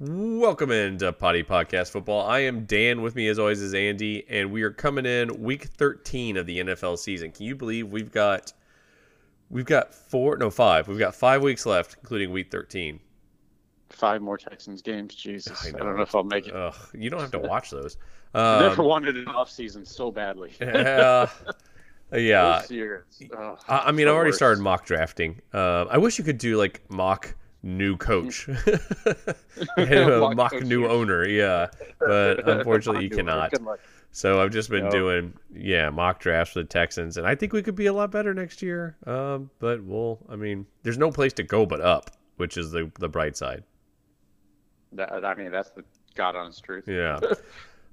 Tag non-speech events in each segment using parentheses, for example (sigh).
Welcome into Poddy Podcast Football. I am Dan. With me, as always, is Andy, and we are coming in week 13 of the NFL season. Can you believe we've got we've got four, no five. We've got five weeks left, including week 13. Five more Texans games. Jesus, I, I don't know if I'll make it. Ugh, you don't have to (laughs) watch those. Um, I never wanted an off season so badly. uh, (laughs) yeah. I, I, mean, I already worse. started mock drafting. Uh, I wish you could do like mock new coach, (laughs) (laughs) mock, mock new owner. Yeah, but unfortunately you (laughs) cannot. So I've just been no. doing yeah mock drafts for the Texans, and I think we could be a lot better next year. Um, but we'll, I mean, there's no place to go but up, which is the the bright side. That, I mean, that's the God honest truth. Yeah.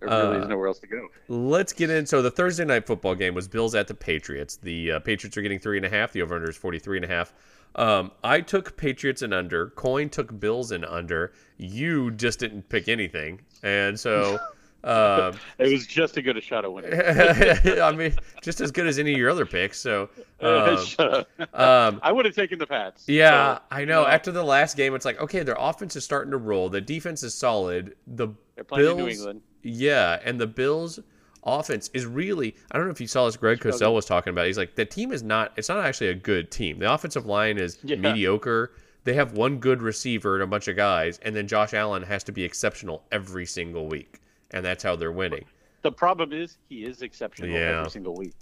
There really uh, is nowhere else to go. Let's get in. So the Thursday night football game was Bills at the Patriots. The uh, Patriots are getting three and a half. The over under is 43 and a half. Um, I took Patriots and under. Coin took Bills and under. You just didn't pick anything, and so um, (laughs) it was just as good a shot of winning. (laughs) I mean, just as good as any of your other picks. So (laughs) um, um, I would have taken the Pats. Yeah, so, I know. After the last game, it's like okay, their offense is starting to roll. The defense is solid. The Bills, yeah, and the Bills offense is really I don't know if you saw this Greg Cosell was talking about. He's like the team is not it's not actually a good team. The offensive line is yeah. mediocre. They have one good receiver and a bunch of guys, and then Josh Allen has to be exceptional every single week, and that's how they're winning. The problem is he is exceptional yeah. every single week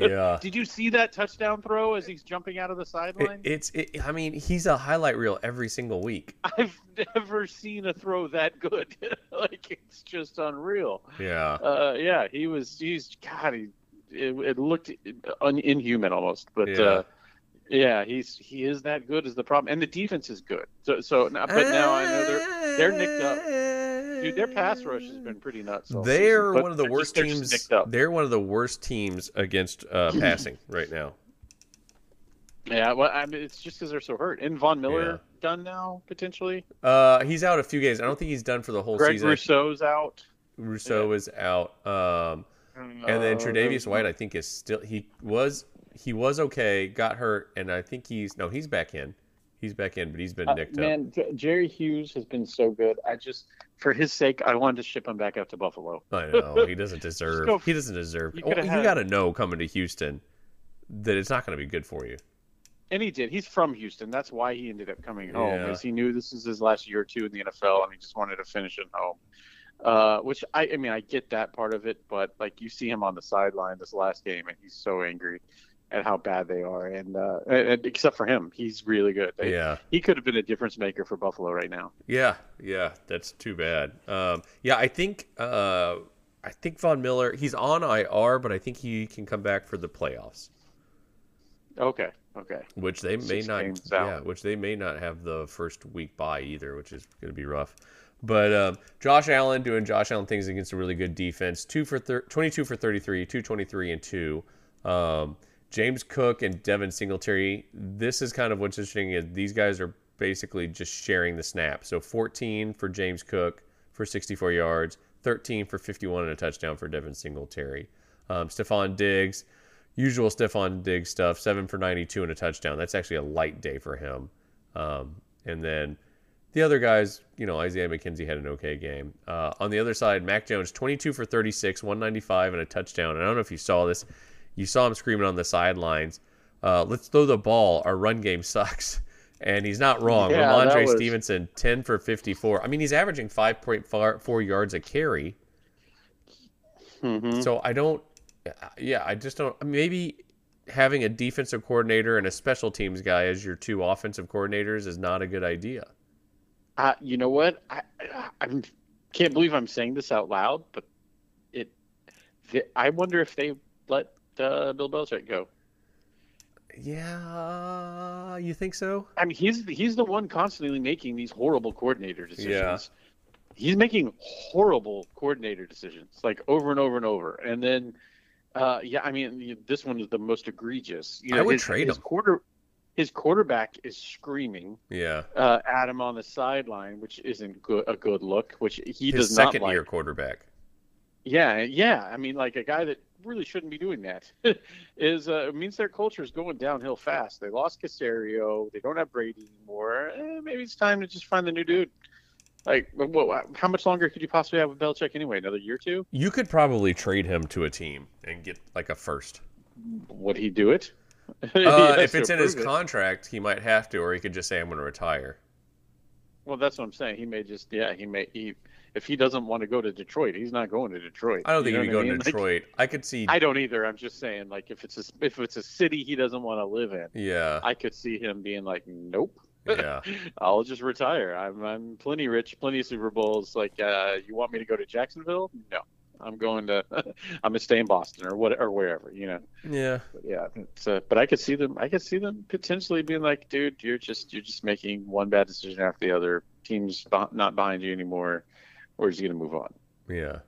yeah. Did you see that touchdown throw as he's jumping out of the sideline? It, it's. It, I mean, he's a highlight reel every single week. I've never seen a throw that good. (laughs) like it's just unreal. Yeah. Uh, yeah. He was. He's. God. He. It, it looked un, inhuman almost, but. Yeah. Uh, yeah, he's he is that good is the problem, and the defense is good. So so, but now I know they're they're nicked up. Dude, their pass rush has been pretty nuts. They're one of the worst just, teams. They're one of the worst teams against uh, (clears throat) passing right now. Yeah, well, I mean, it's just because they're so hurt. And Von Miller yeah. done now potentially. Uh, he's out a few games. I don't think he's done for the whole season. Greg season. Rousseau's out. Rousseau yeah. is out. Um, and then uh, Tre'Davious White, I think, is still. He was he was okay, got hurt, and I think he's no, he's back in. He's back in, but he's been uh, nicked uh, man, up. Man, Jerry Hughes has been so good. I just, for his sake, I wanted to ship him back out to Buffalo. I know (laughs) he doesn't deserve. go, he doesn't deserve. You, well, you got to know coming to Houston that it's not going to be good for you. And he did. He's from Houston. That's why he ended up coming home, yeah. he knew this is his last year or two in the NFL, and he just wanted to finish at home. Uh, which I, I mean, I get that part of it, but like you see him on the sideline this last game, and he's so angry at how bad they are. And, uh, and except for him, he's really good. They, yeah, he could have been a difference maker for Buffalo right now. Yeah, yeah, that's too bad. Um, yeah, I think uh, I think Von Miller he's on IR, but I think he can come back for the playoffs. Okay. Okay. Which they Six may not. Yeah. Which they may not have the first week by either, which is going to be rough. But um, Josh Allen doing Josh Allen things against a really good defense. Two for thir- 22 for 33, 223 and two. Um, James Cook and Devin Singletary. This is kind of what's interesting is these guys are basically just sharing the snap. So 14 for James Cook for 64 yards, 13 for 51 and a touchdown for Devin Singletary. Um, Stefon Diggs, usual Stefon Diggs stuff, seven for 92 and a touchdown. That's actually a light day for him. Um, and then the other guys, you know, Isaiah McKenzie had an okay game. Uh, on the other side, Mac Jones, 22 for 36, 195 and a touchdown. And I don't know if you saw this. You saw him screaming on the sidelines, uh, let's throw the ball. Our run game sucks. (laughs) And he's not wrong. Yeah, Rhamondre was... Stevenson, 10 for 54. I mean, he's averaging 5.4 yards a carry. Mm-hmm. So I don't, yeah, I just don't. Maybe having a defensive coordinator and a special teams guy as your two offensive coordinators is not a good idea. Uh, you know what? I, I can't believe I'm saying this out loud, but it. I wonder if they let uh, Bill Belichick go. Yeah, you think so? I mean, he's he's the one constantly making these horrible coordinator decisions. Yeah. He's making horrible coordinator decisions, like over and over and over. And then, uh, yeah, I mean, this one is the most egregious. You know, I would his, trade his him. Quarter, his quarterback is screaming. Yeah. Uh, at him on the sideline, which isn't good, a good look. Which he his does not like. Second year quarterback. Yeah, yeah. I mean, like a guy that really shouldn't be doing that. (laughs) is uh, it means their culture is going downhill fast. They lost Caserio. They don't have Brady anymore. Eh, maybe it's time to just find the new dude. Like, what, how much longer could you possibly have with Belichick anyway? Another year or two? You could probably trade him to a team and get like a first. Would he do it? (laughs) uh, if it's in his it. contract, he might have to, or he could just say, "I'm going to retire." Well, that's what I'm saying. He may just, yeah, he may. He if he doesn't want to go to Detroit, he's not going to Detroit. I don't think he'd be going to Detroit. Like, I could see. I don't either. I'm just saying, like, if it's a if it's a city he doesn't want to live in, yeah, I could see him being like, nope. Yeah, (laughs) I'll just retire. I'm I'm plenty rich, plenty of Super Bowls. Like, uh, you want me to go to Jacksonville? No. I'm going to, (laughs) I'm gonna stay in Boston or what or wherever, you know. Yeah. But yeah. Uh, but I could see them. I could see them potentially being like, dude, you're just you're just making one bad decision after the other. Teams not behind you anymore. We're just gonna move on. Yeah.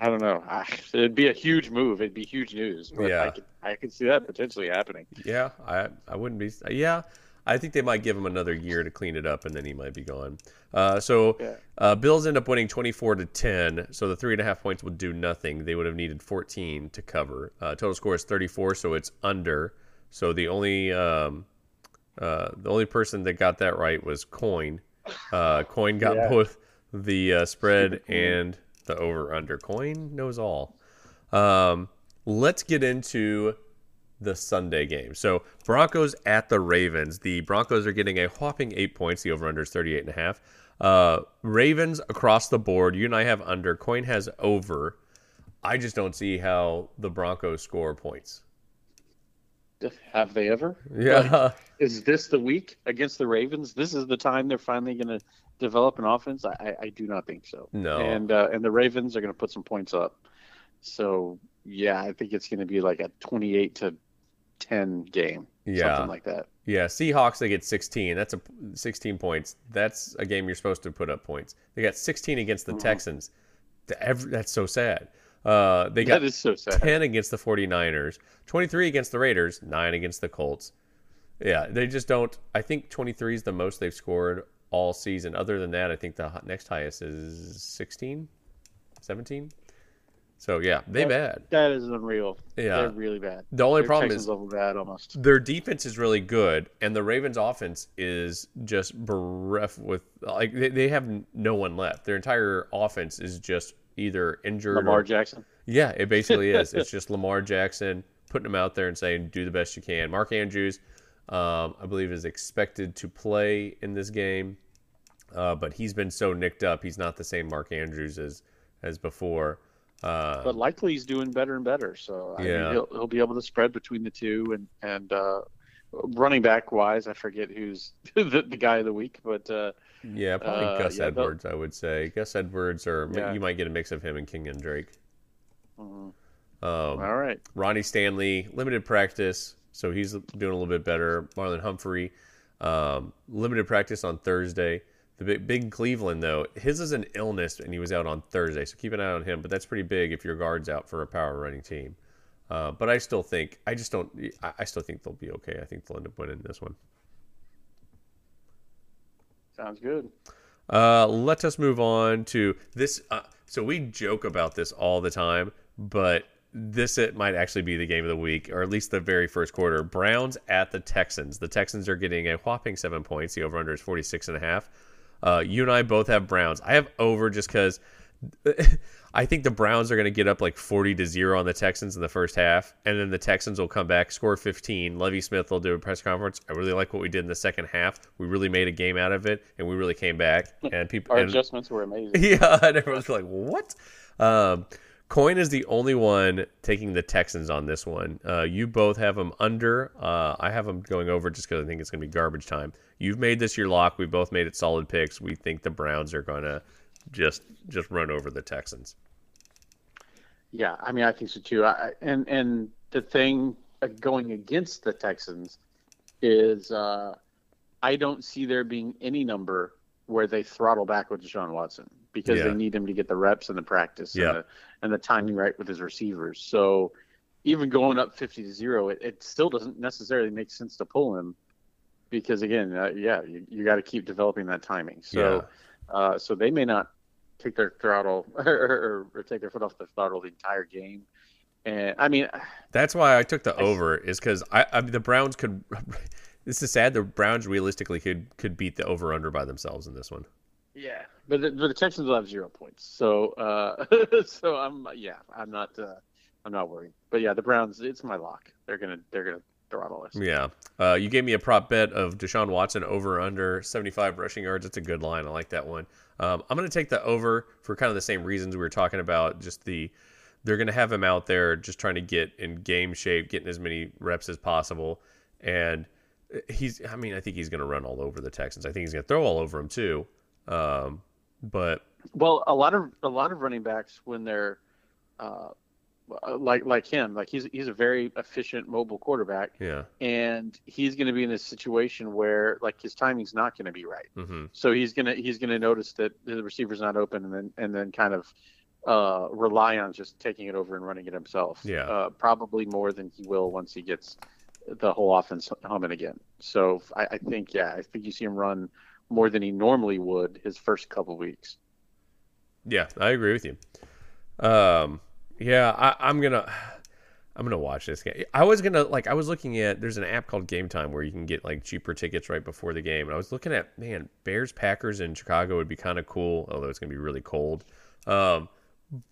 I don't know. I, it'd be a huge move. It'd be huge news. yeah. I could, I could see that potentially happening. Yeah. I I wouldn't be. Yeah. I think they might give him another year to clean it up, and then he might be gone. Uh, so yeah. uh, Bills end up winning 24 to 10. So the three and a half points would do nothing. They would have needed 14 to cover. Uh, total score is 34, so it's under. So the only um, uh, the only person that got that right was Coin. Uh, Coin got yeah. both the uh, spread and the over under. Coin knows all. Um, let's get into the Sunday game. So Broncos at the Ravens. The Broncos are getting a whopping eight points. The over under is 38 and a half. Uh, Ravens across the board. You and I have under. Coin has over. I just don't see how the Broncos score points. Have they ever? Yeah. Like, is this the week against the Ravens? This is the time they're finally going to develop an offense. I, I, do not think so. No. And uh, and the Ravens are going to put some points up. So yeah, I think it's going to be like a twenty-eight to 10 game. Yeah. Something like that. Yeah. Seahawks, they get 16. That's a 16 points. That's a game you're supposed to put up points. They got 16 against the mm-hmm. Texans. That's so sad. Uh, they got so 10 against the 49ers, 23 against the Raiders, 9 against the Colts. Yeah, they just don't. I think 23 is the most they've scored all season. Other than that, I think the next highest is 16, 17. So yeah, they that, bad. That is unreal. Yeah, they're really bad. The only Their problem Texans is level bad almost. Their defense is really good, and the Ravens' offense is just bereft with like they, they have no one left. Their entire offense is just either injured. Lamar or, Jackson. Yeah, it basically is. It's (laughs) just Lamar Jackson putting them out there and saying, "Do the best you can." Mark Andrews, um, I believe, is expected to play in this game, uh, but he's been so nicked up. He's not the same Mark Andrews as as before. Uh, but likely he's doing better and better. So I yeah, mean, he'll he'll be able to spread between the two and and uh, running back wise, I forget who's (laughs) the, the guy of the week, but uh, yeah, probably uh, Gus yeah, Edwards. I would say Gus Edwards, or yeah. you might get a mix of him and King and Drake. Mm-hmm. Um, All right, Ronnie Stanley, limited practice, so he's doing a little bit better. Marlon Humphrey, um, limited practice on Thursday. The big, big Cleveland though, his is an illness, and he was out on Thursday, so keep an eye on him. But that's pretty big if your guard's out for a power running team. Uh, but I still think, I just don't, I still think they'll be okay. I think they'll end up winning this one. Sounds good. Uh, let us move on to this. Uh, so we joke about this all the time, but this it might actually be the game of the week, or at least the very first quarter. Browns at the Texans. The Texans are getting a whopping seven points. The over under is 46 and a half. Uh, you and I both have Browns. I have over just because (laughs) I think the Browns are going to get up like 40 to 0 on the Texans in the first half, and then the Texans will come back, score 15. Lovie Smith will do a press conference. I really like what we did in the second half. We really made a game out of it, and we really came back. (laughs) And people, our and, adjustments were amazing. (laughs) Yeah, and everyone's like, "What?" Um, Coin is the only one taking the Texans on this one. Uh, you both have them under. Uh, I have them going over just because I think it's going to be garbage time. You've made this your lock. We both made it solid picks. We think the Browns are going to just just run over the Texans. Yeah, I mean, I think so too. I, and and the thing uh, going against the Texans is uh, I don't see there being any number where they throttle back with Deshaun Watson because yeah. they need him to get the reps and the practice yeah. and, the, and the timing right with his receivers. So even going up 50 to 0, it, it still doesn't necessarily make sense to pull him because, again, uh, yeah, you, you got to keep developing that timing. So, yeah. uh, so they may not take their throttle (laughs) or, or, or, take their foot off the throttle the entire game. And I mean, (sighs) that's why I took the over is because I, I mean, the Browns could. (laughs) this is sad. The Browns realistically could could beat the over under by themselves in this one. Yeah, but the, but the Texans will have zero points. So uh, (laughs) so I'm yeah I'm not uh, I'm not worried. But yeah, the Browns it's my lock. They're gonna they're gonna throttle us. Yeah, uh, you gave me a prop bet of Deshaun Watson over under 75 rushing yards. It's a good line. I like that one. Um, I'm gonna take the over for kind of the same reasons we were talking about. Just the they're gonna have him out there just trying to get in game shape, getting as many reps as possible, and he's. I mean, I think he's gonna run all over the Texans. I think he's gonna throw all over them too. Um, but well, a lot of a lot of running backs when they're uh, like like him, like he's he's a very efficient mobile quarterback. Yeah. And he's going to be in a situation where like his timing's not going to be right. Mm-hmm. So he's gonna he's gonna notice that the receiver's not open, and then and then kind of uh, rely on just taking it over and running it himself. Yeah. Uh, probably more than he will once he gets the whole offense humming again. So I, I think yeah, I think you see him run more than he normally would his first couple weeks. Yeah, I agree with you. Um, yeah, I, am gonna. I'm gonna watch this game. I was gonna like I was looking at there's an app called Game Time where you can get like cheaper tickets right before the game. And I was looking at man, Bears Packers in Chicago would be kind of cool, although it's gonna be really cold. Um,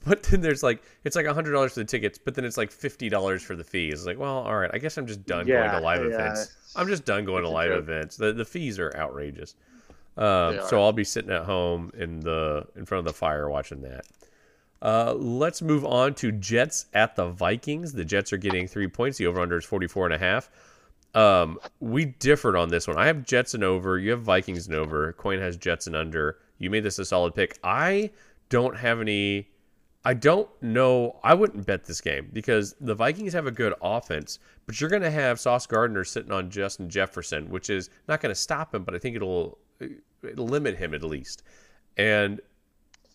but then there's like it's like hundred dollars for the tickets, but then it's like fifty dollars for the fees. It's like, well, all right, I guess I'm just done yeah, going to live yeah, events. I'm just done going to live joke. events. The the fees are outrageous. Um, so I'll be sitting at home in the in front of the fire watching that. Uh, let's move on to Jets at the Vikings. The Jets are getting three points. The over under is 44 and a half. Um, we differed on this one. I have Jets and over. You have Vikings and over. Coin has Jets and under. You made this a solid pick. I don't have any. I don't know. I wouldn't bet this game because the Vikings have a good offense, but you're going to have Sauce Gardner sitting on Justin Jefferson, which is not going to stop him, but I think it'll, it'll limit him at least. And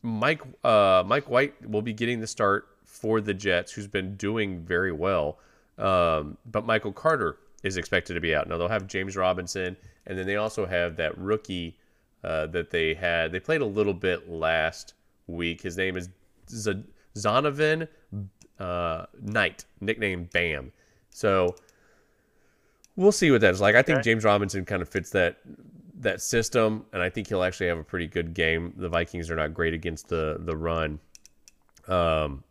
Mike uh, Mike White will be getting the start for the Jets, who's been doing very well. Um, but Michael Carter is expected to be out. Now they'll have James Robinson, and then they also have that rookie uh, that they had. They played a little bit last week. His name is Z- Zonovan uh, Knight, nicknamed Bam. So we'll see what that's like. I think. James Robinson kind of fits that that system, and I think he'll actually have a pretty good game. The Vikings are not great against the the run. Um,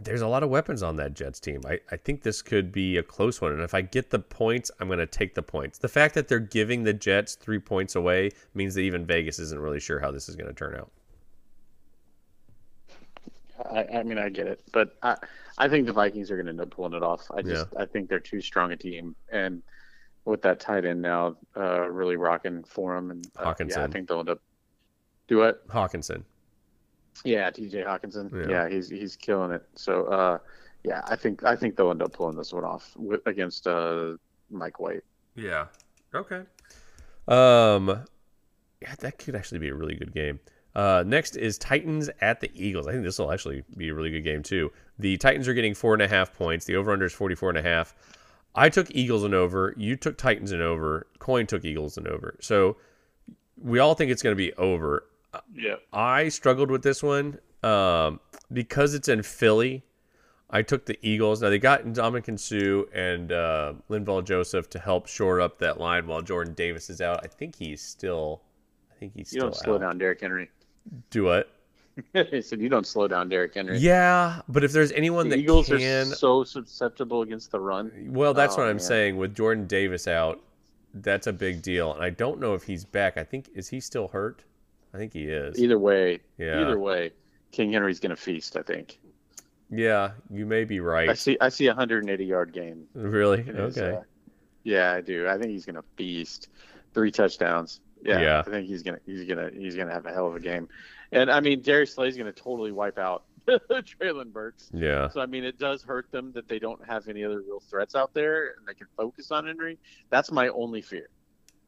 there's a lot of weapons on that Jets team. I, I think this could be a close one. And if I get the points, I'm going to take the points. The fact that they're giving the Jets three points away means that even Vegas isn't really sure how this is going to turn out. I, I mean, I get it, but I, I think the Vikings are going to end up pulling it off. I just, yeah. I think they're too strong a team, and with that tight end now uh, really rocking for him. And uh, Hockenson. Yeah, I think they'll end up do what Hockenson. Yeah, T.J. Hockenson. Yeah. yeah, he's he's killing it. So uh, yeah, I think I think they'll end up pulling this one off with, against uh, Mike White. Yeah. Okay. Um, yeah, that could actually be a really good game. Uh, next is Titans at the Eagles. I think this will actually be a really good game too. The Titans are getting four and a half points. The over under is 44 and a half. I took Eagles and over. You took Titans and over. Coin took Eagles and over. So we all think it's going to be over. Yeah. I struggled with this one um, because it's in Philly. I took the Eagles. Now they got Ndamukong Suh and uh, Linval Joseph to help shore up that line while Jordan Davis is out. I think he's still. I think he's. You don't slow down Derrick Henry. Do what? (laughs) Said you don't slow down Derrick Henry. Yeah, but if there's anyone the that Eagles can, are so susceptible against the run. Well, that's oh, what I'm man. saying. With Jordan Davis out, that's a big deal, and I don't know if he's back. I think is he still hurt? I think he is. Either way, yeah. Either way, King Henry's going to feast. I think. Yeah, you may be right. I see. I see a 180 yard game. Really? Okay. uh, yeah, I do. I think he's going to feast. Three touchdowns. Yeah, yeah, I think he's gonna he's gonna he's gonna have a hell of a game. And I mean, Darius Slay's going to totally wipe out (laughs) Treylon Burks. Yeah. So I mean, it does hurt them that they don't have any other real threats out there, and they can focus on Henry. That's my only fear.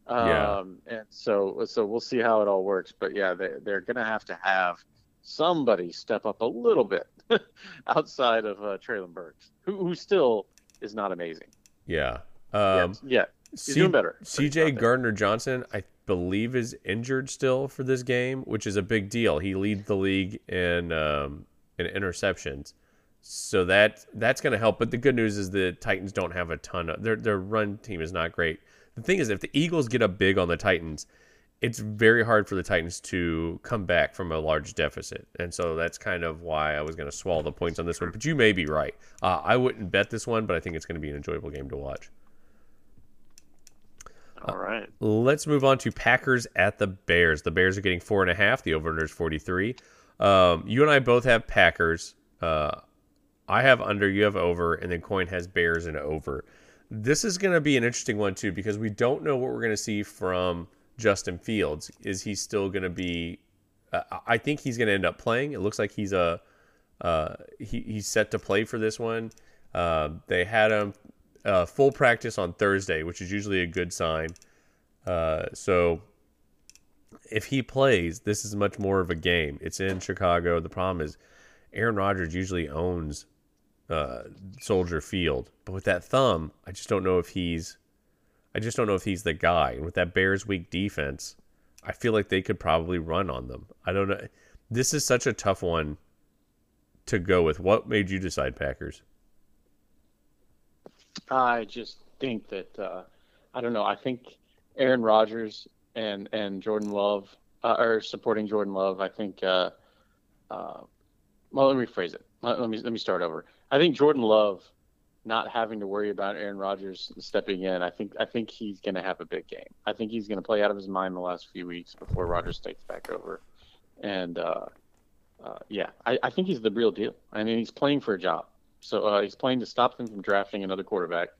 Yeah. Um, and so so we'll see how it all works. But yeah, they they're going to have to have somebody step up a little bit (laughs) outside of uh, Treylon Burks, who who still is not amazing. Yeah. Um, yeah. He's C- doing better. CJ Gardner Johnson, I believe is injured still for this game, which is a big deal. He leads the league in um, in interceptions. So that that's going to help. But the good news is the Titans don't have a ton of their their run team is not great. The thing is, if the Eagles get up big on the Titans, it's very hard for the Titans to come back from a large deficit. And so that's kind of why I was going to swallow the points on this one. But you may be right. Uh, I wouldn't bet this one, but I think it's going to be an enjoyable game to watch. All right. Uh, let's move on to Packers at the Bears. The Bears are getting four and a half. The over under is 43. Um, you and I both have Packers. Uh, I have under, you have over, and then Coin has Bears and over. This is going to be an interesting one, too, because we don't know what we're going to see from Justin Fields. Is he still going to be? Uh, I think he's going to end up playing. It looks like he's a uh, he, he's set to play for this one. Uh, they had him uh, full practice on Thursday, which is usually a good sign. Uh, so if he plays, this is much more of a game. It's in Chicago. The problem is Aaron Rodgers usually owns uh, Soldier Field, but with that thumb, I just don't know if he's I just don't know if he's the guy. And with that Bears weak defense, I feel like they could probably run on them. I don't know. This is such a tough one to go with. What made you decide Packers? I just think that uh, I don't know. I think Aaron Rodgers and and Jordan Love uh, are supporting Jordan Love. I think. Uh, uh, well, let me rephrase it. Let, let me let me start over. I think Jordan Love not having to worry about Aaron Rodgers stepping in, I think I think he's going to have a big game. I think he's going to play out of his mind the last few weeks before Rodgers takes back over, and uh, uh, yeah, I, I, think he's the real deal. I mean, he's playing for a job, so uh, he's playing to stop them from drafting another quarterback,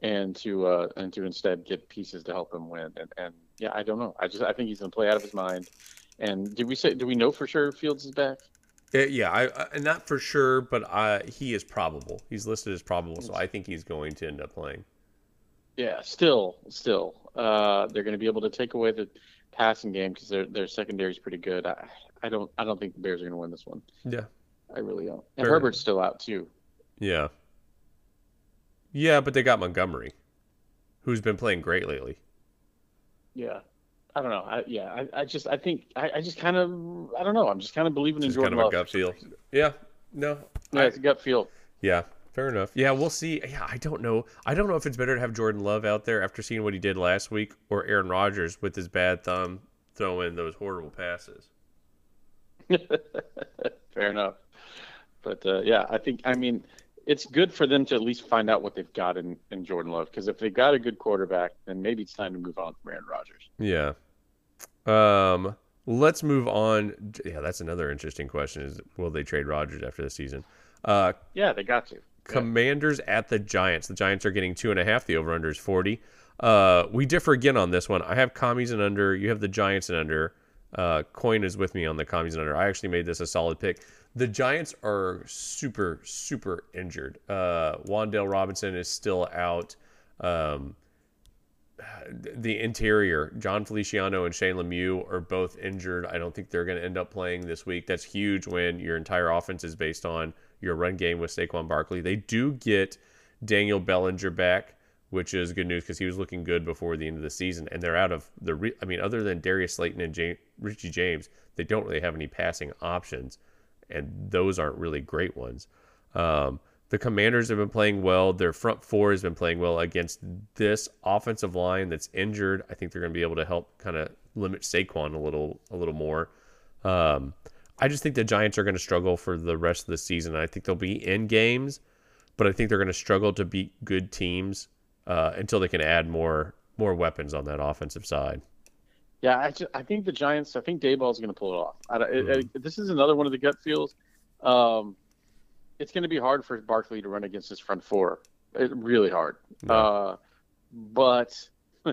and to uh, and to instead get pieces to help him win. And, and yeah, I don't know. I just I think he's going to play out of his mind. And did we say? Do we know for sure Fields is back? Uh, yeah, I, I not for sure, but I, he is probable. He's listed as probable, so I think he's going to end up playing. Yeah, still, still, uh, they're going to be able to take away the passing game because their their secondary is pretty good. I, I don't I don't think the Bears are going to win this one. Yeah, I really don't. And Fair Herbert's still out too. Yeah. Yeah, but they got Montgomery, who's been playing great lately. Yeah, I don't know. I, yeah, I, I just I think I, I just kind of I don't know. I'm just kind of believing in Jordan kind of a gut feel. Yeah. No. Yeah, I, it's a gut feel. Yeah. Fair enough. Yeah, we'll see. Yeah, I don't know. I don't know if it's better to have Jordan Love out there after seeing what he did last week, or Aaron Rodgers with his bad thumb throwing those horrible passes. (laughs) Fair enough. But uh, yeah, I think I mean it's good for them to at least find out what they've got in, in Jordan Love because if they've got a good quarterback, then maybe it's time to move on from Aaron Rodgers. Yeah. Um. Let's move on. Yeah, that's another interesting question: is will they trade Rodgers after the season? Uh, yeah, they got to. Commanders yeah. at the Giants. The Giants are getting two and a half. The over under is forty. Uh, we differ again on this one. I have commies and under. You have the Giants and under. Uh, Coin is with me on the commies and under. I actually made this a solid pick. The Giants are super, super injured. Uh, Wan'Dale Robinson is still out. Um, the interior, Jon Feliciano and Shane Lemieux are both injured. I don't think they're going to end up playing this week. That's huge when your entire offense is based on your run game with Saquon Barkley. They do get Daniel Bellinger back, which is good news because he was looking good before the end of the season. And they're out of the. Re- I mean, other than Darius Slayton and Richie James, they don't really have any passing options, and those aren't really great ones. Um, the Commanders have been playing well. Their front four has been playing well against this offensive line that's injured. I think they're going to be able to help kind of limit Saquon a little a little more. Um, I just think the Giants are going to struggle for the rest of the season. I think they'll be in games, but I think they're going to struggle to beat good teams uh, until they can add more more weapons on that offensive side. Yeah, I, just, I think the Giants. I think Daboll is going to pull it off. I, mm-hmm. it, this is another one of the gut feels. Um, it's going to be hard for Barkley to run against his front four. It, really hard. No. Uh, but (laughs) uh,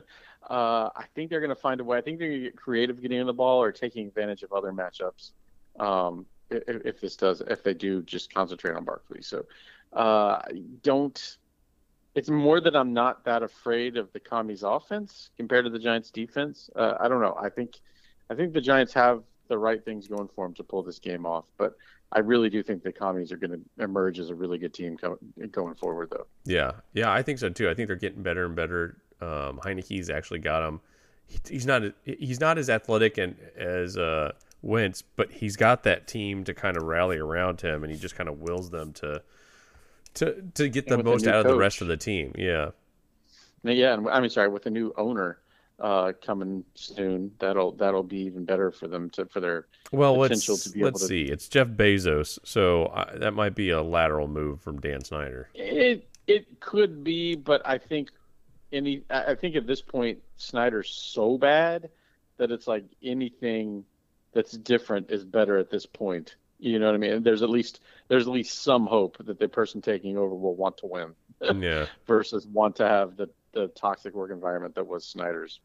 I think they're going to find a way. I think they're going to get creative getting in the ball or taking advantage of other matchups. Um, if, if, this does, if they do just concentrate on Barkley. So uh, don't. It's more that I'm not that afraid of the commies offense compared to the Giants defense. Uh, I don't know. I think, I think the Giants have the right things going for them to pull this game off. But I really do think the commies are going to emerge as a really good team co- going forward, though. Yeah, yeah, I think so too. I think they're getting better and better. Um, Heinicke's actually got him. He, he's not he's not as athletic and as uh, Wentz, but he's got that team to kind of rally around him, and he just kind of wills them to to to get the most out of the rest of the team. Yeah. Yeah, and I mean, sorry, with a new owner uh, coming soon, that'll that'll be even better for them to for their well potential to be let's able to. see. It's Jeff Bezos, so uh, that might be a lateral move from Dan Snyder. It it could be, but I think any I think at this point Snyder's so bad that it's like anything that's different is better at this point. You know what I mean? There's at least there's at least some hope that the person taking over will want to win. (laughs) yeah. versus want to have the the toxic work environment that was Snyder's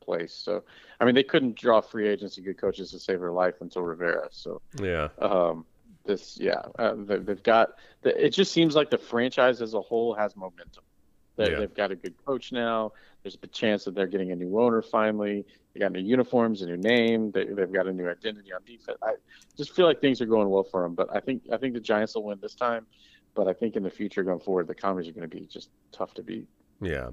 place. So, I mean, they couldn't draw free agency good coaches to save their life until Rivera. So, yeah. Um, this, yeah, uh, they, have got. The, it just seems like the franchise as a whole has momentum. They, yeah. They've got a good coach now. There's a chance that they're getting a new owner finally. They got new uniforms, a new name. They, have got a new identity on defense. I just feel like things are going well for them. But I think I think the Giants will win this time. But I think in the future going forward, the Commies are going to be just tough to beat. Yeah.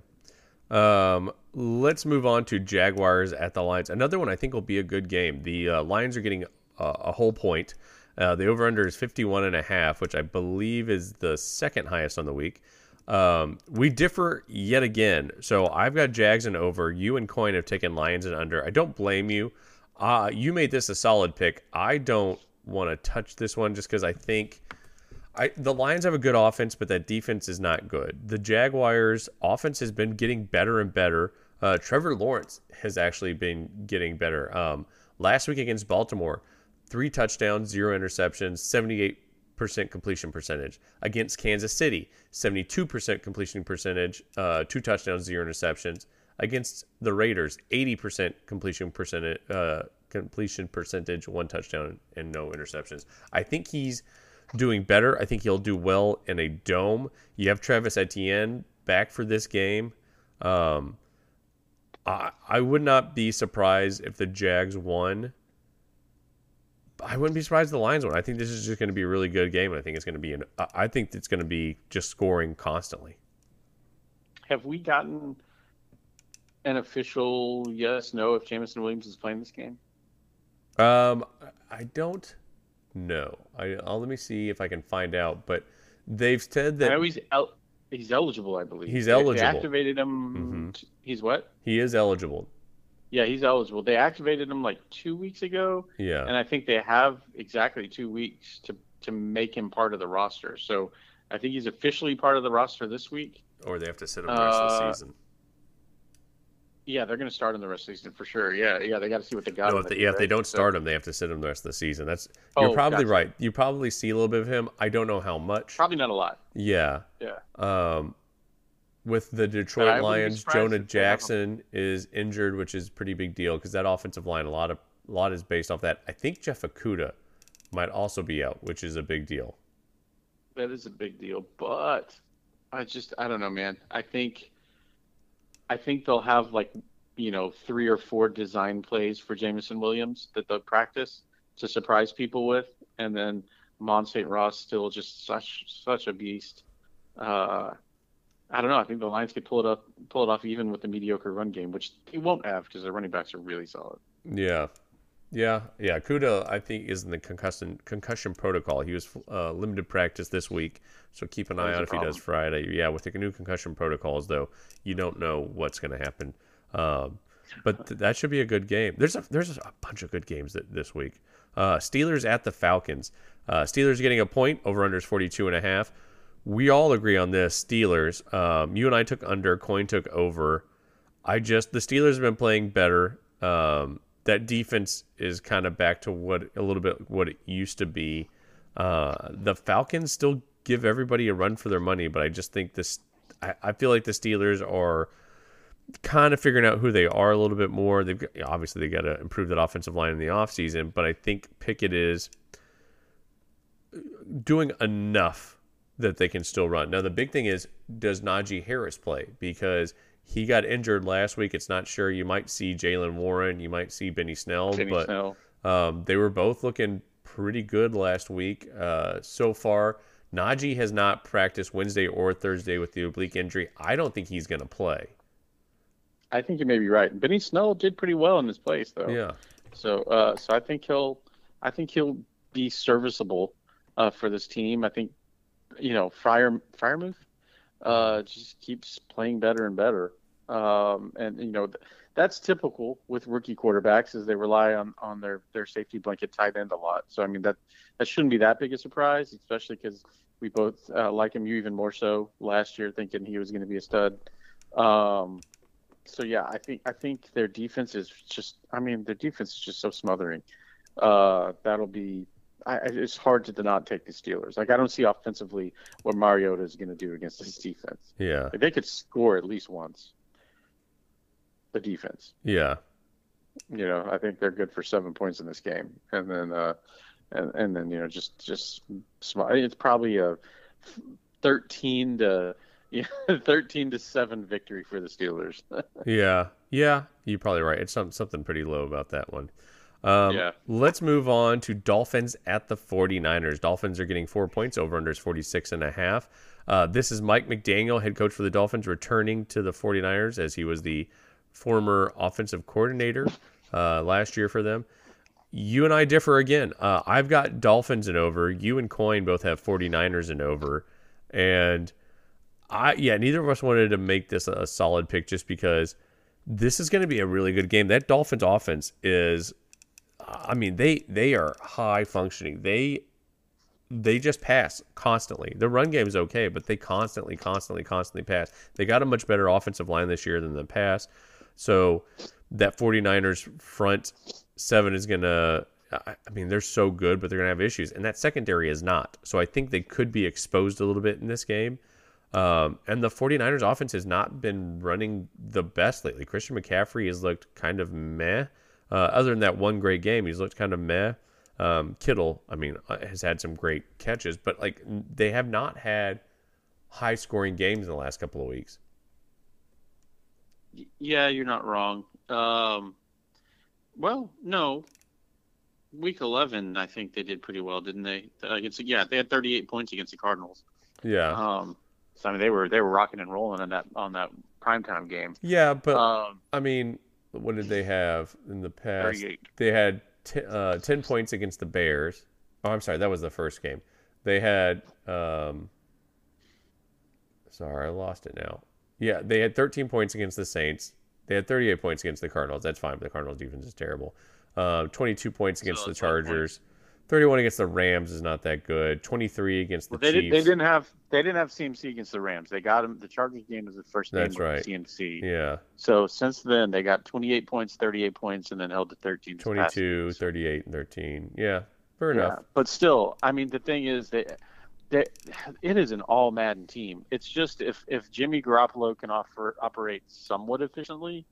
Um, let's move on to Jaguars at the Lions. Another one I think will be a good game. The uh, Lions are getting a, a whole point. Uh, the over under is 51 and a half, which I believe is the second highest on the week. Um, we differ yet again. So I've got Jags and over. You and Coin have taken Lions and under. I don't blame you. Uh, you made this a solid pick. I don't want to touch this one just because I think I, the Lions have a good offense, but that defense is not good. The Jaguars' offense has been getting better and better. Uh, Trevor Lawrence has actually been getting better. Um, last week against Baltimore, three touchdowns, zero interceptions, 78% completion percentage. Against Kansas City, 72% completion percentage, uh, two touchdowns, zero interceptions. Against the Raiders, 80% completion percentage, uh, completion percentage, one touchdown and no interceptions. I think he's doing better. I think he'll do well in a dome. You have Travis Etienne back for this game. Um, I, I would not be surprised if the Jags won. I wouldn't be surprised if the Lions won. I think this is just going to be a really good game. I think it's going to be an. I think it's going to be just scoring constantly. Have we gotten an official yes no if Jameson Williams is playing this game? Um, I don't know. I I'll, let me see if I can find out. But they've said that I el- he's eligible. I believe he's eligible. They activated him. Mm-hmm. He's what? He is eligible. Yeah, he's eligible. They activated him like two weeks ago. Yeah, and I think they have exactly two weeks to to make him part of the roster. So I think he's officially part of the roster this week. Or they have to sit him the rest uh, of the uh, season. Yeah, they're going to start in the rest of the season for sure. Yeah, yeah, they got to see what they got. No, if they, yeah, if they don't start so, him, they have to sit him the rest of the season. That's you're oh, probably gotcha. right. You probably see a little bit of him. I don't know how much. Probably not a lot. Yeah. Yeah. Um, with the Detroit Lions, Jonah Jackson is injured, which is a pretty big deal because that offensive line, a lot of a lot is based off that. I think Jeff Okudah might also be out, which is a big deal. That is a big deal, but I just I don't know, man. I think I think they'll have like you know three or four design plays for Jameson Williams that they'll practice to surprise people with, and then Amon-Ra St. Brown still just such such a beast. Uh, I don't know. I think the Lions could pull it up, pull it off even with the mediocre run game, which they won't have because their running backs are really solid. Yeah, yeah, yeah. Kuda, I think, is in the concussion concussion protocol. He was uh, limited practice this week, so keep an eye out if problem. he does Friday. Yeah, with the new concussion protocols, though, you don't know what's going to happen. Um, but th- that should be a good game. There's a there's a bunch of good games that, this week. Uh, Steelers at the Falcons. Uh, Steelers getting a point over under is 42 and a half. We all agree on this. Steelers. Um, you and I took under. Coin took over. I just the Steelers have been playing better. Um, that defense is kind of back to what a little bit what it used to be. Uh, the Falcons still give everybody a run for their money, but I just think this. I, I feel like the Steelers are kind of figuring out who they are a little bit more. They've got, obviously they got to improve that offensive line in the offseason, but I think Pickett is doing enough that they can still run. Now the big thing is does Najee Harris play because he got injured last week. It's not sure. You might see Jaylen Warren, you might see Benny Snell, Benny but Snell. Um, they were both looking pretty good last week uh, so far. Najee has not practiced Wednesday or Thursday with the oblique injury. I don't think he's going to play. I think you may be right. Benny Snell did pretty well in this place, though. Yeah. So, uh, so I think he'll. I think he'll be serviceable uh, for this team. I think you know Fryer Freiermuth uh, just keeps playing better and better, um, and you know that's typical with rookie quarterbacks as they rely on on their their safety blanket tight end a lot. So I mean that that shouldn't be that big a surprise, especially because we both uh, like him. You even more so last year, thinking he was going to be a stud. Um, so yeah, I think I think their defense is just. I mean, their defense is just so smothering. Uh, that'll be. I, it's hard to not take the Steelers. Like I don't see offensively what Mariota is going to do against this defense. Yeah, like, they could score at least once. The defense. Yeah. You know, I think they're good for seven points in this game, and then, uh, and and then you know, just just it's probably a thirteen to (laughs) yeah, 13 to 7 victory for the Steelers. (laughs) yeah. Yeah, you're probably right. It's some, something pretty low about that one. Um, yeah. Let's move on to Dolphins at the 49ers. Dolphins are getting four points over under 46 and a half. Uh, this is Mike McDaniel, head coach for the Dolphins, returning to the 49ers as he was the former offensive coordinator uh, last year for them. You and I differ again. Uh, I've got Dolphins and over. You and Coin both have 49ers and over. And – I yeah, neither of us wanted to make this a solid pick just because this is going to be a really good game. That Dolphins offense is, I mean they they are high functioning. They they just pass constantly. The run game is okay, but they constantly, constantly, constantly pass. They got a much better offensive line this year than the past. So that 49ers front seven is going to, I mean, they're so good, but they're going to have issues. And that secondary is not. So I think they could be exposed a little bit in this game. Um, and the 49ers offense has not been running the best lately. Christian McCaffrey has looked kind of meh. Uh, other than that one great game, he's looked kind of meh. Um, Kittle, I mean, uh, has had some great catches, but like they have not had high scoring games in the last couple of weeks. Yeah, you're not wrong. Um, well, no. Week 11, I think they did pretty well, didn't they? Against yeah, they had 38 points against the Cardinals. Yeah. Um, so I mean, they were they were rocking and rolling on that on that primetime game. Yeah, but um, I mean, what did they have in the past? 38. They had t- uh, ten points against the Bears. Oh, I'm sorry, that was the first game. They had. Um, sorry, I lost it now. Yeah, they had 13 points against the Saints. They had 38 points against the Cardinals. That's fine. But the Cardinals defense is terrible. Uh, 22 points against so the Chargers. 31 against the Rams is not that good. 23 against the well, they Chiefs. Did, they didn't have they didn't have CMC against the Rams. They got him. The Chargers game was the first game That's right. CMC. Yeah. So since then they got 28 points, 38 points, and then held to 13. 22, 38, and 13. Yeah, fair enough. But still, I mean, the thing is that. That it is an all Madden team. It's just if if Jimmy Garoppolo can offer operate somewhat efficiently,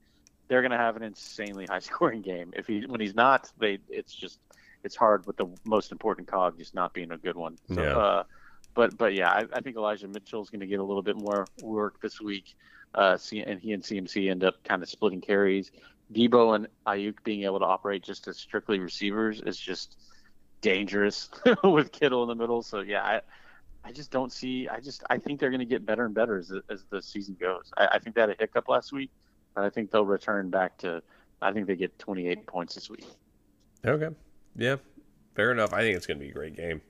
they're going to have an insanely high (laughs) scoring game. If he when he's not, they it's just it's hard with the most important cog just not being a good one. So, yeah. Uh, but but yeah, I, I think Elijah Mitchell is going to get a little bit more work this week. Uh, and he and CMC end up kind of splitting carries. Deebo and Aiyuk being able to operate just as strictly receivers is just dangerous (laughs) with Kittle in the middle. So yeah, I I just don't see. I just I think they're going to get better and better as, as the season goes. I, I think they had a hiccup last week, but I think they'll return back to. I think they get 28 points this week. Okay. Yeah, fair enough. I think it's going to be a great game.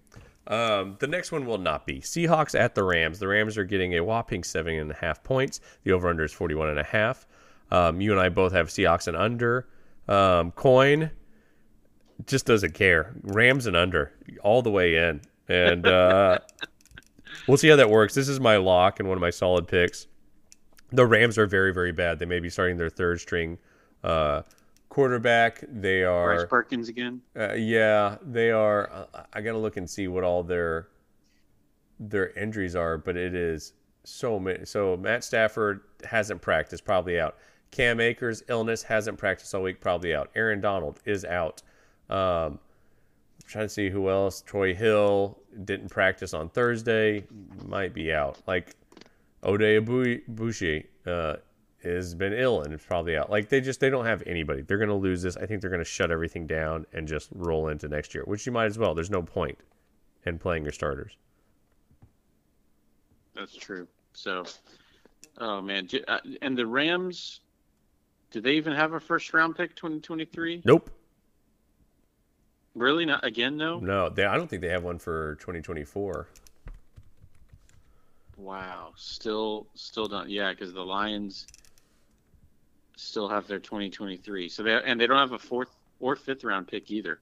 Um, the next one will not be Seahawks at the Rams. The Rams are getting a whopping seven and a half points. The over under is 41 and a half. Um, you and I both have Seahawks and under. Um, coin just doesn't care. Rams and under all the way in. And uh, (laughs) we'll see how that works. This is my lock and one of my solid picks. The Rams are very, very bad. They may be starting their third string uh, quarterback. They are Bryce Perkins again. Uh, yeah, they are. Uh, I gotta look and see what all their their injuries are, but it is so many. So Matt Stafford hasn't practiced, probably out. Cam Akers illness hasn't practiced all week, probably out. Aaron Donald is out. Um, I'm trying to see who else. Troy Hill didn't practice on Thursday, might be out. Like Oday Aboushi, uh, has been ill and it's probably out. Like they just they don't have anybody. They're going to lose this. I think they're going to shut everything down and just roll into next year, which you might as well. There's no point in playing your starters. That's true. So, oh man, uh, and the Rams, do they even have a first round pick 2023? Nope. Really? Not again? No. No, they. I don't think they have one for 2024. Wow. Still, still don't. Yeah, because the Lions still have their 2023. So they and they don't have a fourth or fifth round pick either.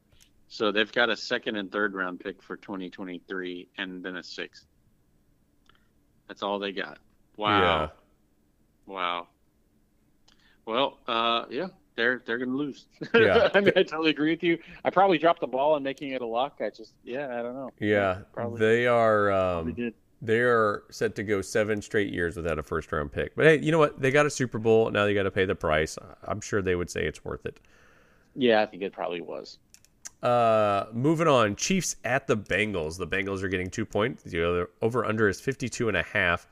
So they've got a second and third round pick for 2023, and then a sixth. That's all they got. Wow. Yeah. Wow. Well, uh, yeah, they're they're gonna lose. (laughs) Yeah. I mean, I totally agree with you. I probably dropped the ball on making it a lock. I just, yeah, I don't know. Yeah, probably. They are. Um, did. They are set to go seven straight years without a first round pick. But hey, you know what? They got a Super Bowl. Now they got to pay the price. I'm sure they would say it's worth it. Yeah, I think it probably was. Uh, moving on. Chiefs at the Bengals. The Bengals are getting two points. The over under is 52 and a half.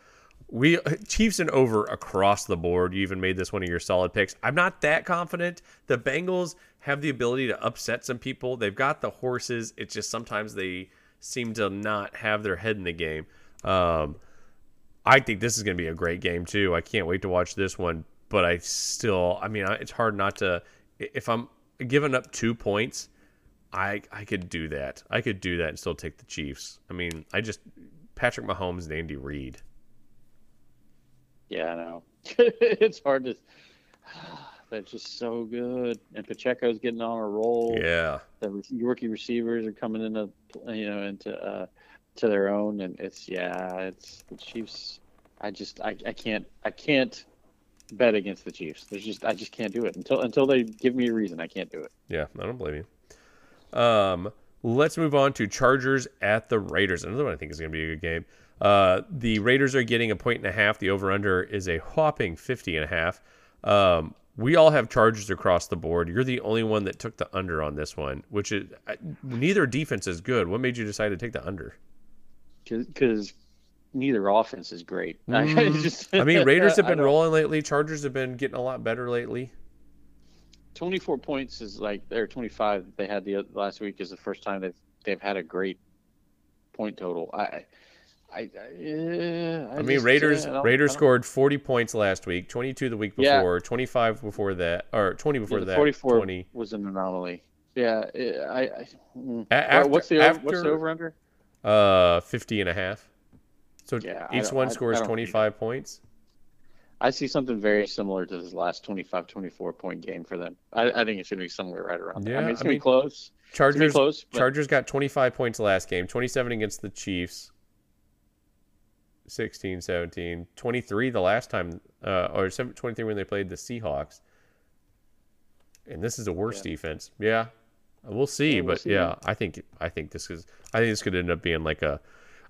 We Chiefs and over across the board. You even made this one of your solid picks. I'm not that confident. The Bengals have the ability to upset some people. They've got the horses. It's just sometimes they seem to not have their head in the game. Um, I think this is going to be a great game too. I can't wait to watch this one. But I still, I mean, it's hard not to. If I'm giving up two points, I I could do that. I could do that and still take the Chiefs. I mean, I just Patrick Mahomes and Andy Reid. Yeah, I know. (laughs) it's hard to. (sighs) They're just so good, and Pacheco's getting on a roll. Yeah, the rookie receivers are coming into you know into uh, to their own, and it's yeah, it's the Chiefs. I just I, I can't I can't bet against the Chiefs. There's just I just can't do it until until they give me a reason. I can't do it. Yeah, I don't blame you. Um, let's move on to Chargers at the Raiders. Another one I think is going to be a good game. Uh, the Raiders are getting a point and a half. The over under is a whopping 50 and a half. Um, we all have Chargers across the board. You're the only one that took the under on this one, which is neither defense is good. What made you decide to take the under? Because neither offense is great. (laughs) Mm. just, I mean, Raiders (laughs) have been rolling lately. Chargers have been getting a lot better lately. 24 points is like or 25 they had the last week is the first time they've they've had a great point total. I I, I, I, mean, Raiders uh, Raiders scored 40 points last week, 22 the week before, yeah. 25 before that, or 20 before yeah, that. 44 20. was an anomaly. Yeah, I. I mm. after, what's the after, what's the over under? Uh, 50 and a half. So yeah, each one scores 25 points. I see something very similar to this last 25 24 point game for them. I, I think going to be somewhere right around there. Yeah, I mean, it's going to be close. Chargers, close, but... Chargers got 25 points last game, 27 against the Chiefs. 16, 17, 23 the last time, uh, or 23 when they played the Seahawks. And this is a worse yeah. defense. Yeah, we'll see. Yeah, we'll but see. yeah, I think I think this is I think this could end up being like a.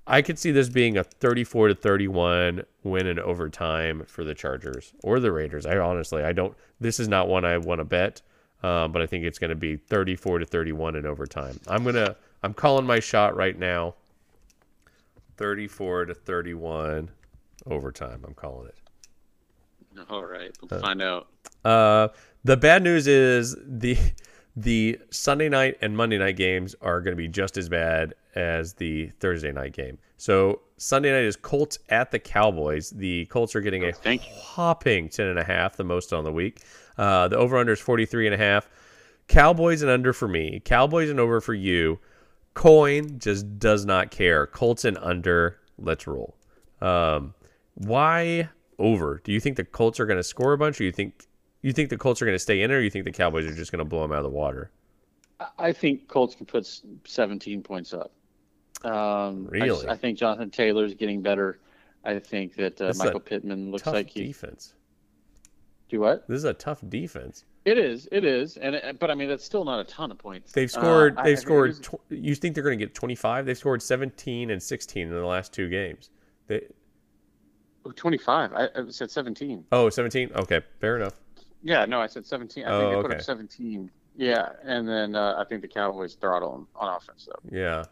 I could see this being a 34 to 31 win in overtime for the Chargers or the Raiders. I honestly, I don't. This is not one I want to bet, um, but I think it's going to be 34 to 31 in overtime. I'm gonna. I'm calling my shot right now. 34 to 31 overtime. I'm calling it. All right, we'll uh, find out. Uh, the bad news is the the Sunday night and Monday night games are going to be just as bad as the Thursday night game. So Sunday night is Colts at the Cowboys. The Colts are getting oh, a hopping 10 and a half, the most on the week. Uh, the over under is 43 and a half. Cowboys and under for me. Cowboys and over for you. Coin just does not care. Colts and under. Let's roll. Um, why over? Do you think the Colts are going to score a bunch, or you think you think the Colts are going to stay in, or you think the Cowboys are just going to blow them out of the water? I think Colts can put 17 points up. Um, really? I, I, think Jonathan Taylor is getting better. I think that uh, Michael Pittman looks like he defense. Do what? This is a tough defense. It is. It is. And it, but I mean, that's still not a ton of points. They've scored. Uh, they've I, scored. Tw- you think they're going to get 25? They've scored 17 and 16 in the last two games. They. 25. I, I said 17. Oh, 17. Okay, fair enough. Yeah, no, I said 17. I oh, think they okay. put up 17. Yeah, and then uh, I think the Cowboys throttle them on offense though. Yeah.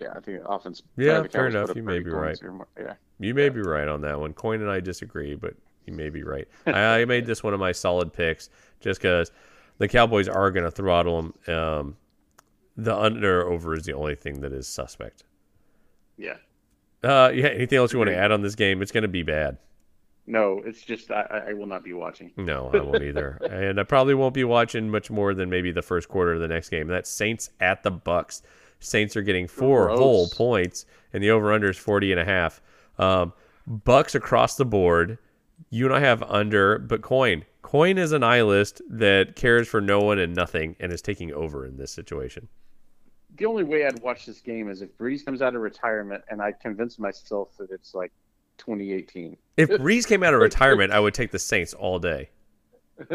Yeah, I think offense. Yeah, fair enough. You may be right. yeah. You may yeah. be right on that one. Coin and I disagree, but you may be right. (laughs) I, I, made this one of my solid picks just because the Cowboys are going to throttle them. Um, the under over is the only thing that is suspect. Yeah. Uh, yeah. Anything else you want to add on this game? It's going to be bad. No, it's just I, I will not be watching. No, I won't either, (laughs) and I probably won't be watching much more than maybe the first quarter of the next game. That's Saints at the Bucks. Saints are getting four Gross. whole points, and the over/under is 40 and a half. Um, Bucks across the board. You and I have under, but coin. Coin is an nihilist that cares for no one and nothing, and is taking over in this situation. The only way I'd watch this game is if Brees comes out of retirement, and I convince myself that it's like 2018. If (laughs) Brees came out of retirement, I would take the Saints all day. (laughs)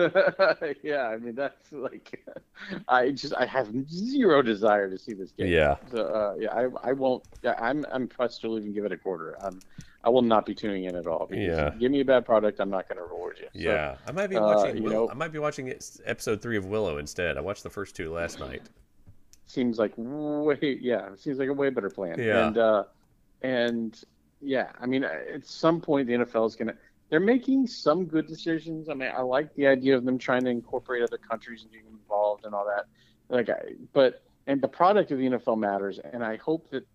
yeah, I mean that's like, (laughs) I just I have zero desire to see this game. Yeah. So uh, yeah, I I won't. Yeah, I'm I'm pressed to even give it a quarter. I'm I will not be tuning in at all. Yeah. Give me a bad product, I'm not going to reward you. So, yeah, I might be watching. Uh, you know, I might be watching episode three of Willow instead. I watched the first two last night. Seems like way yeah, seems like a way better plan. Yeah. And uh, and yeah, I mean, uh, at some point the NFL is to. They're making some good decisions. I mean, I like the idea of them trying to incorporate other countries and getting involved and all that. Like, I, but and the product of the NFL matters, and I hope that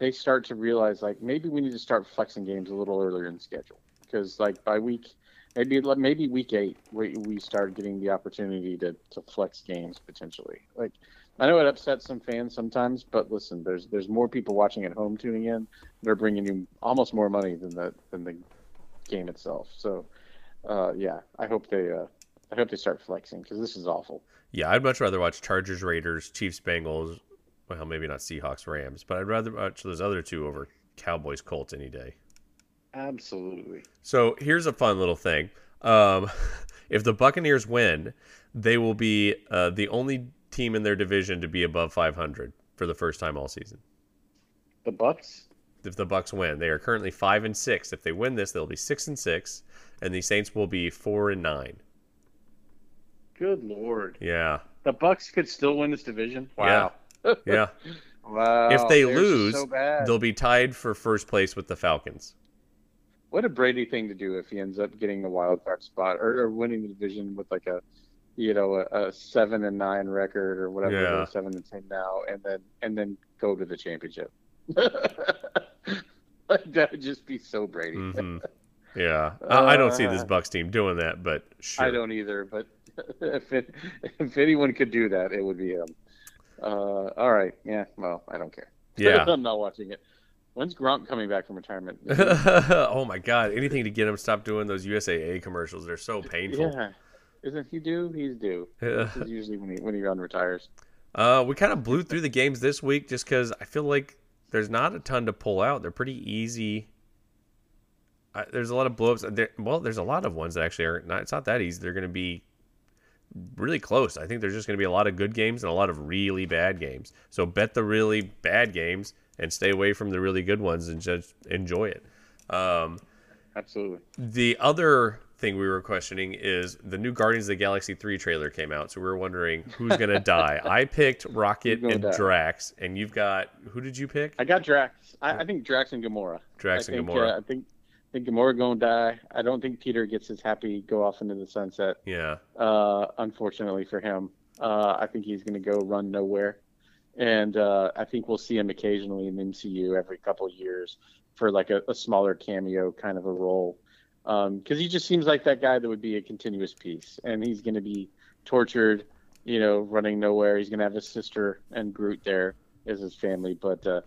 they start to realize like maybe we need to start flexing games a little earlier in schedule because like by week maybe maybe week eight we, we start getting the opportunity to, to flex games potentially like I know it upsets some fans sometimes, but listen, there's there's more people watching at home tuning in. They're bringing you almost more money than the than the game itself. So, uh, yeah, I hope they uh, I hope they start flexing because this is awful. Yeah, I'd much rather watch Chargers, Raiders, Chiefs, Bengals. Well, maybe not Seahawks, Rams, but I'd rather watch those other two over Cowboys, Colts any day. Absolutely. So here's a fun little thing. Um, (laughs) if the Buccaneers win, they will be uh, the only team in their division to be above 500 for the first time all season. The Bucks. If the Bucks win, they are currently five and six. If they win this, they'll be six and six, and the Saints will be four and nine. Good lord. Yeah. The Bucks could still win this division. Wow. Yeah. (laughs) yeah. wow. If they lose, so they'll be tied for first place with the Falcons. What a Brady thing to do if he ends up getting a wild card spot or, or winning the division with like a you know a, a, seven and nine record or whatever yeah. seven and ten now, and then and then go to the championship. (laughs) like that would just be so Brady. Mm-hmm. Yeah, uh, I don't see this uh, Bucks team doing that, but sure. I don't either. But (laughs) if it, if anyone could do that, it would be him. Uh, all right, yeah. Well, I don't care. Yeah, (laughs) I'm not watching it. When's Gronk coming back from retirement? oh my God! Anything to get him to stop doing those USAA commercials. They're so painful. Yeah. Isn't he due? He's due. this is usually when he when he retires. Uh, we kind of blew through the games this week just because I feel like there's not a ton to pull out. They're pretty easy. Uh, there's a lot of blowups. There, well, there's a lot of ones that actually are not. It's not that easy. They're going to be really close. I think there's just going to be a lot of good games and a lot of really bad games. So bet the really bad games and stay away from the really good ones and just enjoy it. Um, Absolutely. The other thing we were questioning is the new Guardians of the Galaxy 3 trailer came out, so we were wondering who's going (laughs) to die. I picked Rocket and die? Drax, and you've got who did you pick? I got Drax. I, I think Drax and Gamora. Drax I and think, Gamora. Uh, I think I think Gamora going to die. I don't think Peter gets his happy go off into the sunset. Yeah. Uh, unfortunately for him, uh, I think he's going to go run nowhere, and uh, I think we'll see him occasionally in the MCU every couple years for like a, a smaller cameo kind of a role because um, he just seems like that guy that would be a continuous piece, and he's going to be tortured, you know, running nowhere. He's going to have his sister and Groot there as his family, but uh,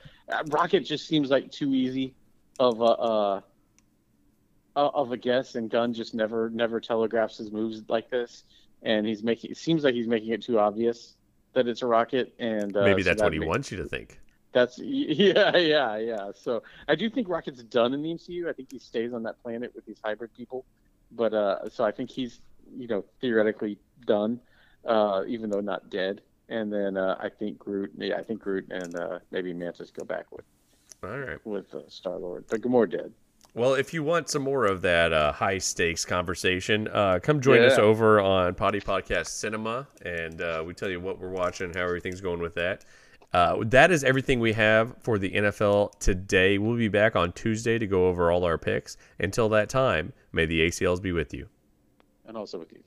Rocket just seems like too easy of a uh, of a guess, and Gunn just never never telegraphs his moves like this, and he's making it seems like he's making it too obvious that it's a rocket, and uh, maybe that's so that what he makes, wants you to think. That's (laughs) yeah, yeah, yeah. So I do think Rocket's done in the MCU. I think he stays on that planet with these hybrid people, but uh, so I think he's you know theoretically done, uh, even though not dead. And then uh, I think Groot, yeah, I think Groot and uh, maybe Mantis go back with, all right, with uh, Star Lord, but Gamora dead. Well, if you want some more of that uh, high stakes conversation, uh, come join yeah. us over on Poddy Podcast Cinema, and uh, we tell you what we're watching, how everything's going with that. Uh, that is everything we have for the NFL today. We'll be back on Tuesday to go over all our picks. Until that time, may the ACLs be with you. And also with you.